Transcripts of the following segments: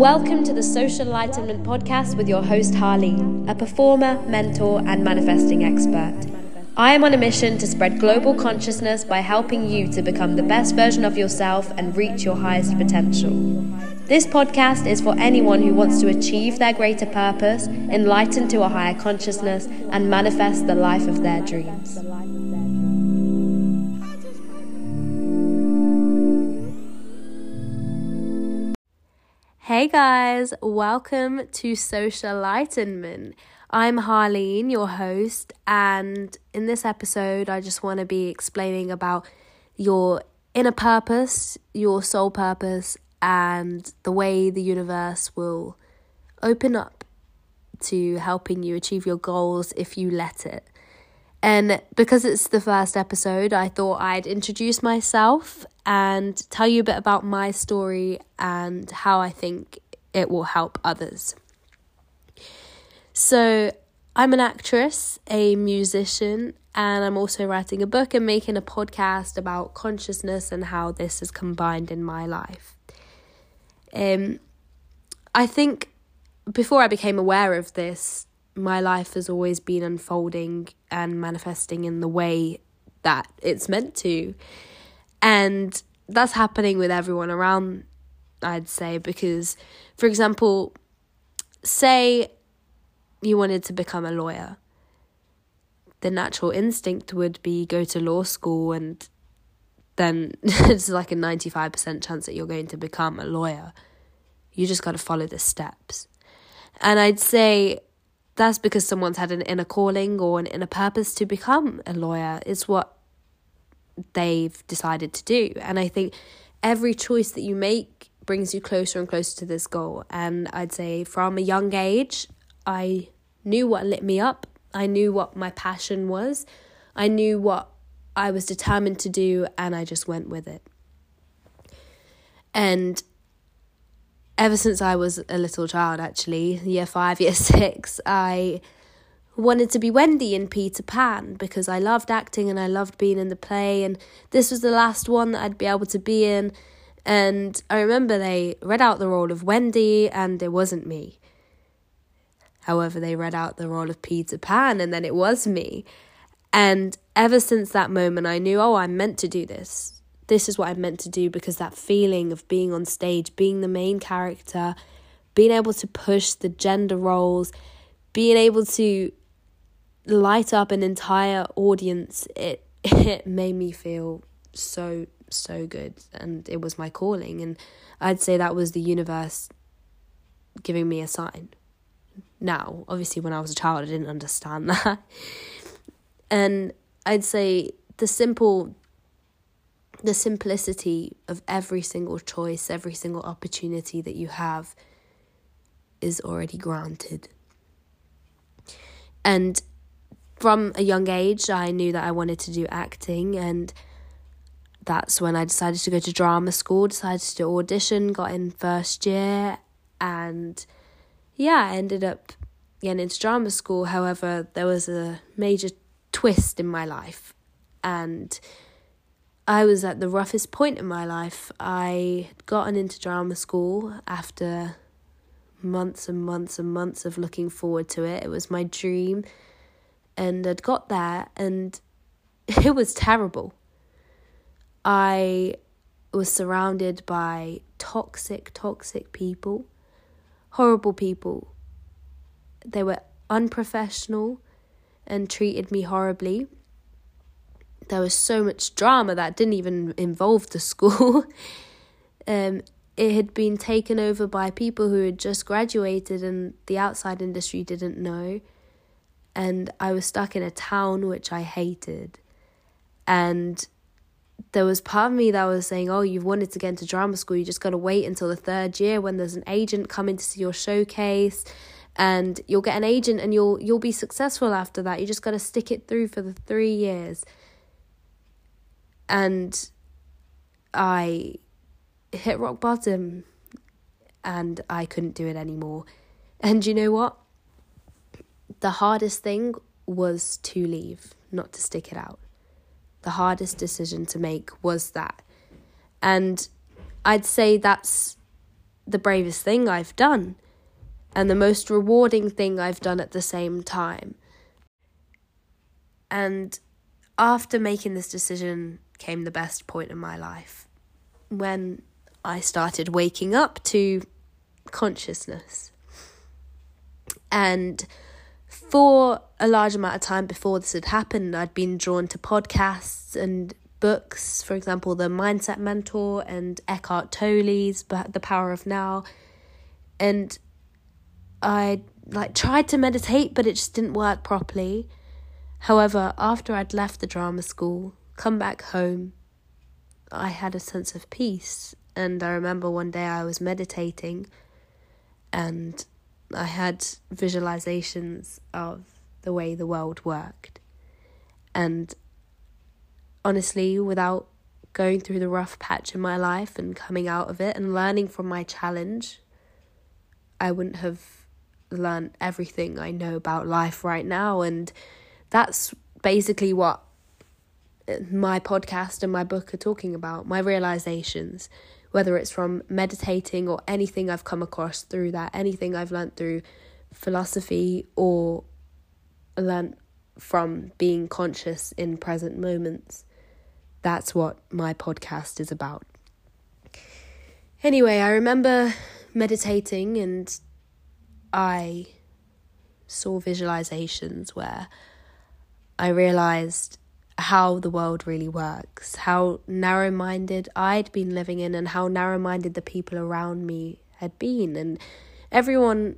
Welcome to the Socialightenment Podcast with your host Harleen, a performer, mentor, and manifesting expert. I am on a mission to spread global consciousness by helping you to become the best version of yourself and reach your highest potential. This podcast is for anyone who wants to achieve their greater purpose, enlighten to a higher consciousness, and manifest the life of their dreams. Hey guys, welcome to Socialightenment. I'm Harleen, your host, and in this episode, I just want to be explaining about your inner purpose, your soul purpose, and the way the universe will open up to helping you achieve your goals if you let it. And because it's the first episode, I thought I'd introduce myself and tell you a bit about my story and how I think it will help others. So, I'm an actress, a musician, and I'm also writing a book and making a podcast about consciousness and how this is combined in my life. Um, I think before I became aware of this, my life has always been unfolding and manifesting in the way that it's meant to. And that's happening with everyone around, I'd say, because, for example, say you wanted to become a lawyer. The natural instinct would be go to law school and then it's like a 95% chance that you're going to become a lawyer. You just got to follow the steps. And I'd say that's because someone's had an inner calling or an inner purpose to become a lawyer. It's what they've decided to do. And I think every choice that you make brings you closer and closer to this goal. And I'd say from a young age, I knew what lit me up. I knew what my passion was. I knew what I was determined to do, and I just went with it. And ever since I was a little child, actually, year five, year six, I wanted to be Wendy in Peter Pan because I loved acting and I loved being in the play, and this was the last one that I'd be able to be in. And I remember they read out the role of Wendy, and it wasn't me. However, they read out the role of Peter Pan, and then it was me. And ever since that moment, I knew, oh, I'm meant to do this. This is what I'm meant to do because that feeling of being on stage, being the main character, being able to push the gender roles, being able to light up an entire audience, it it made me feel so so good and it was my calling and I'd say that was the universe giving me a sign now. Obviously, when I was a child, I didn't understand that. and I'd say the simple, the simplicity of every single choice, every single opportunity that you have is already granted. And from a young age, I knew that I wanted to do acting, and that's when I decided to go to drama school, decided to audition, got in first year, and yeah, I ended up getting into drama school. However, there was a major twist in my life, and I was at the roughest point in my life. I had gotten into drama school after months and months and months of looking forward to it. It was my dream, and I'd got there, and it was terrible. I was surrounded by toxic, toxic people horrible people. They were unprofessional and treated me horribly. There was so much drama that didn't even involve the school. um, it had been taken over by people who had just graduated and the outside industry didn't know. And I was stuck in a town which I hated. And there was part of me that was saying, "Oh, you've wanted to get into drama school. You just got to wait until the third year when there's an agent coming to see your showcase, and you'll get an agent and you'll you'll be successful after that. You just got to stick it through for the three years." And I hit rock bottom, and I couldn't do it anymore. And you know what? The hardest thing was to leave, not to stick it out the hardest decision to make was that. And I'd say that's the bravest thing I've done and the most rewarding thing I've done at the same time. And after making this decision came the best point in my life when I started waking up to consciousness. And for a large amount of time before this had happened, I'd been drawn to podcasts and books, for example, The Mindset Mentor and Eckhart Tolle's The Power of Now. And I like tried to meditate, but it just didn't work properly. However, after I'd left the drama school, come back home, I had a sense of peace. And I remember one day I was meditating and I had visualizations of the way the world worked. And honestly, without going through the rough patch in my life and coming out of it and learning from my challenge, I wouldn't have learned everything I know about life right now. And that's basically what my podcast and my book are talking about my realizations, whether it's from meditating or anything I've come across through that, anything I've learned through philosophy or learned from being conscious in present moments. That's what my podcast is about. Anyway, I remember meditating and I saw visualizations where I realized how the world really works, how narrow minded I'd been living in, and how narrow minded the people around me had been. And everyone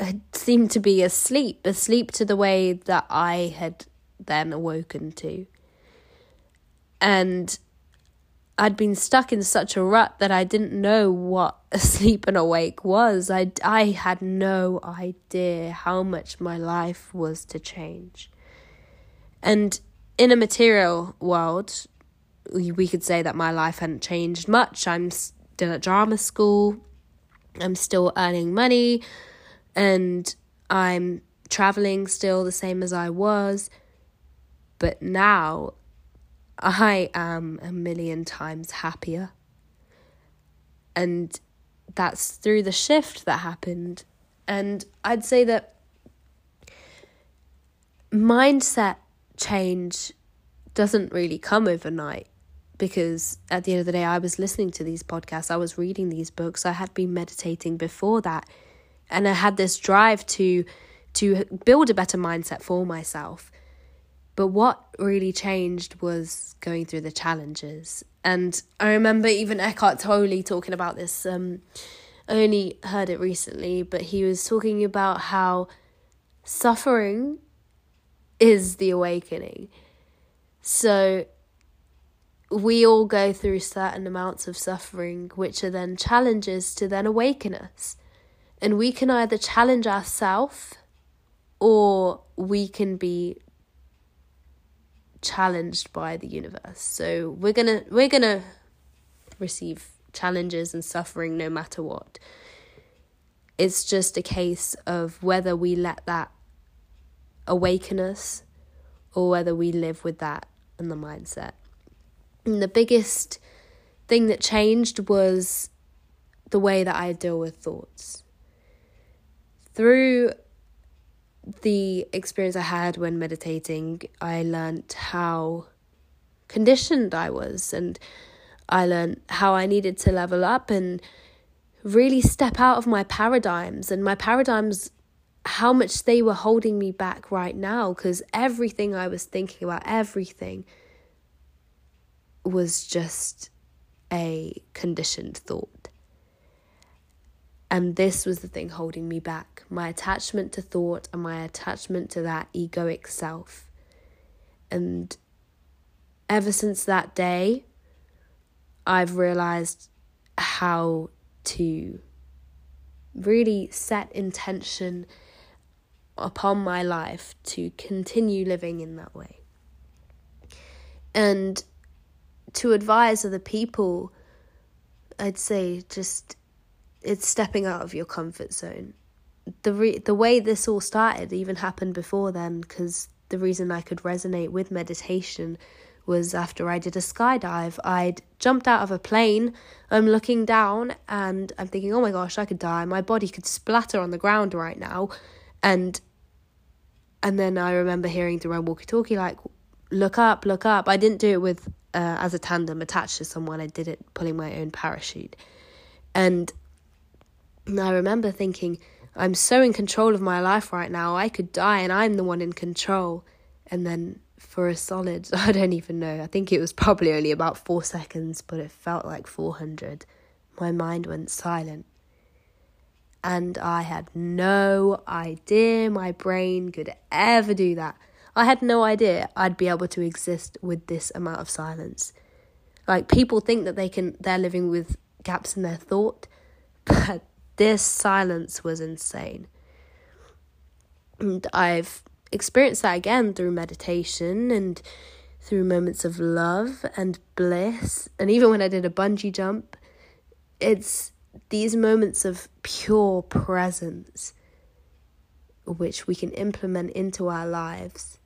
had seemed to be asleep, asleep to the way that I had then awoken to. And I'd been stuck in such a rut that I didn't know what asleep and awake was. I, I had no idea how much my life was to change. And in a material world, we, could say that my life hadn't changed much. I'm still at drama school, I'm still earning money, and I'm traveling still the same as I was. But now I am a million times happier. And that's through the shift that happened. And I'd say that mindset change doesn't really come overnight because at the end of the day, I was listening to these podcasts, I was reading these books, I had been meditating before that, and I had this drive to to build a better mindset for myself. But what really changed was going through the challenges. And I remember even Eckhart Tolle talking about this. Um, I only heard it recently, but he was talking about how suffering is the awakening. So we all go through certain amounts of suffering, which are then challenges to then awaken us. And we can either challenge ourselves or we can be challenged by the universe. So we're gonna we're gonna receive challenges and suffering no matter what. It's just a case of whether we let that awaken us or whether we live with that in the mindset. And the biggest thing that changed was the way that I deal with thoughts. Through the experience I had when meditating, I learned how conditioned I was, and I learned how I needed to level up and really step out of my paradigms. And my paradigms, how much they were holding me back right now, because everything I was thinking about, everything was just a conditioned thought. And this was the thing holding me back my attachment to thought and my attachment to that egoic self. And ever since that day, I've realized how to really set intention upon my life to continue living in that way. And to advise other people, I'd say just it's stepping out of your comfort zone. The re- the way this all started even happened before then because the reason I could resonate with meditation was after I did a skydive. I'd jumped out of a plane. I'm looking down and I'm thinking, oh my gosh, I could die. My body could splatter on the ground right now. And and then I remember hearing through my walkie-talkie like, look up, look up. I didn't do it with uh, as a tandem attached to someone. I did it pulling my own parachute, and I remember thinking, I'm so in control of my life right now. I could die, and I'm the one in control. And then for a solid, I don't even know. I think it was probably only about four seconds, but it felt like 400. My mind went silent. And I had no idea my brain could ever do that. I had no idea I'd be able to exist with this amount of silence. Like people think that they can they're living with gaps in their thought, but this silence was insane. And I've experienced that again through meditation and through moments of love and bliss. And even when I did a bungee jump, it's these moments of pure presence which we can implement into our lives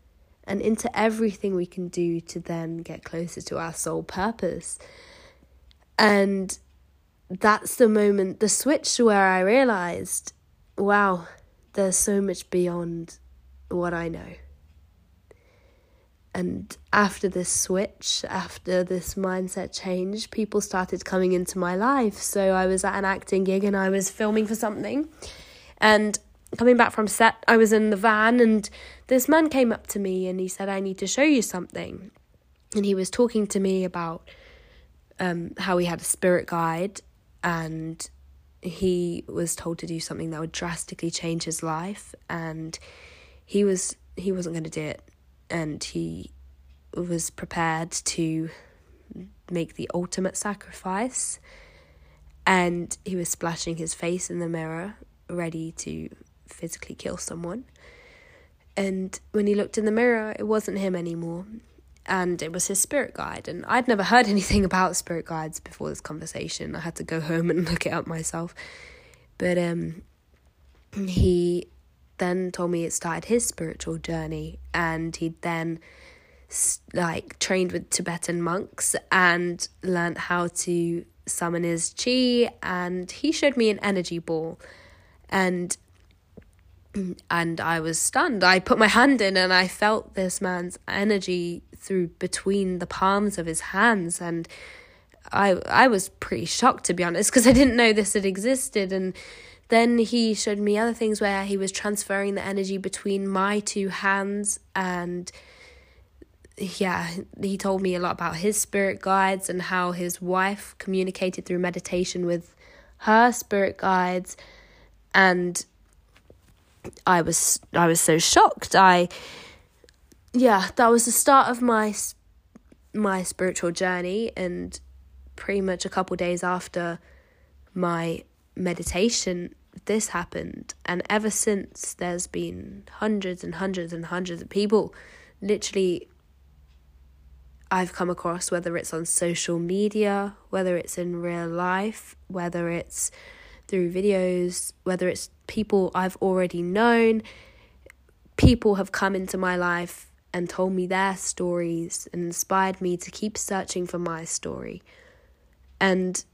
and into everything we can do to then get closer to our soul purpose. And that's the moment, the switch to where I realized, wow, there's so much beyond what I know. And after this switch, after this mindset change, people started coming into my life. So I was at an acting gig and I was filming for something. And coming back from set, I was in the van and this man came up to me and he said, I need to show you something. And he was talking to me about um, how he had a spirit guide and he was told to do something that would drastically change his life and he was he wasn't going to do it and he was prepared to make the ultimate sacrifice and he was splashing his face in the mirror ready to physically kill someone and when he looked in the mirror it wasn't him anymore and it was his spirit guide. And I'd never heard anything about spirit guides before this conversation. I had to go home and look it up myself. But um, he then told me it started his spiritual journey, and he'd then like trained with Tibetan monks and learned how to summon his chi. And he showed me an energy ball, and and I was stunned. I put my hand in and I felt this man's energy through between the palms of his hands and I I was pretty shocked to be honest because I didn't know this had existed and then he showed me other things where he was transferring the energy between my two hands and yeah, he told me a lot about his spirit guides and how his wife communicated through meditation with her spirit guides and I was I was so shocked. I yeah, that was the start of my my spiritual journey and pretty much a couple days after my meditation this happened and ever since there's been hundreds and hundreds and hundreds of people literally I've come across whether it's on social media, whether it's in real life, whether it's through videos, whether it's people I've already known, people have come into my life and told me their stories and inspired me to keep searching for my story. And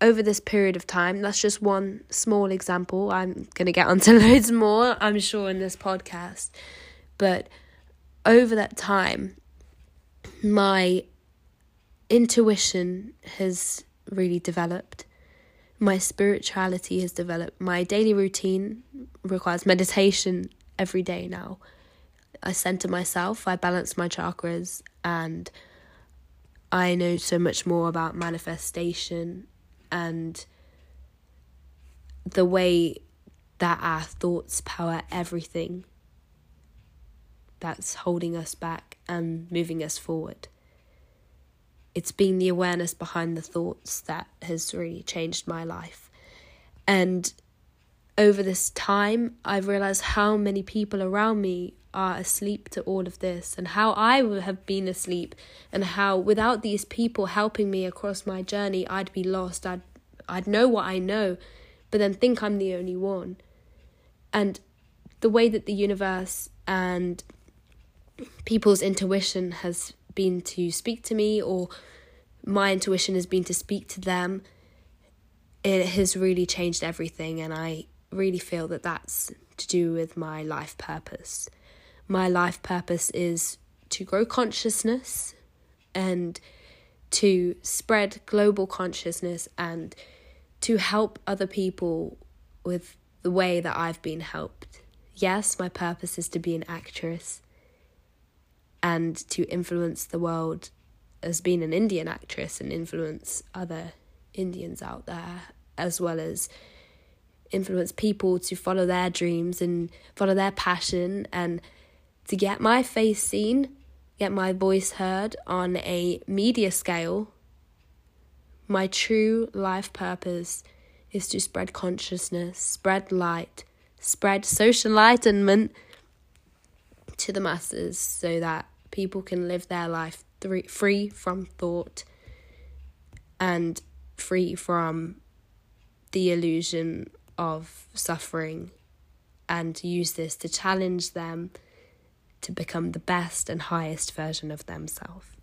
over this period of time, that's just one small example. I'm going to get onto loads more, I'm sure, in this podcast. But over that time, my intuition has really developed my spirituality has developed. My daily routine requires meditation every day now. I center myself, I balance my chakras, and I know so much more about manifestation and the way that our thoughts power everything that's holding us back and moving us forward it's been the awareness behind the thoughts that has really changed my life. And over this time, I've realized how many people around me are asleep to all of this and how I would have been asleep and how without these people helping me across my journey I'd be lost I'd I'd know what I know but then think I'm the only one and the way that the universe and people's intuition has been to speak to me or my intuition has been to speak to them, it has really changed everything. And I really feel that that's to do with my life purpose. My life purpose is to grow consciousness and to spread global consciousness and to help other people with the way that I've been helped. Yes, my purpose is to be an actress and to influence the world as being an Indian actress and influence other Indians out there, as well as influence people to follow their dreams and follow their passion and to get my face seen, get my voice heard on a media scale. My true life purpose is to spread consciousness, spread light, spread social enlightenment to the masses so that people can live their life free from thought and free from the illusion of suffering and use this to challenge them to become the best and highest version of themselves.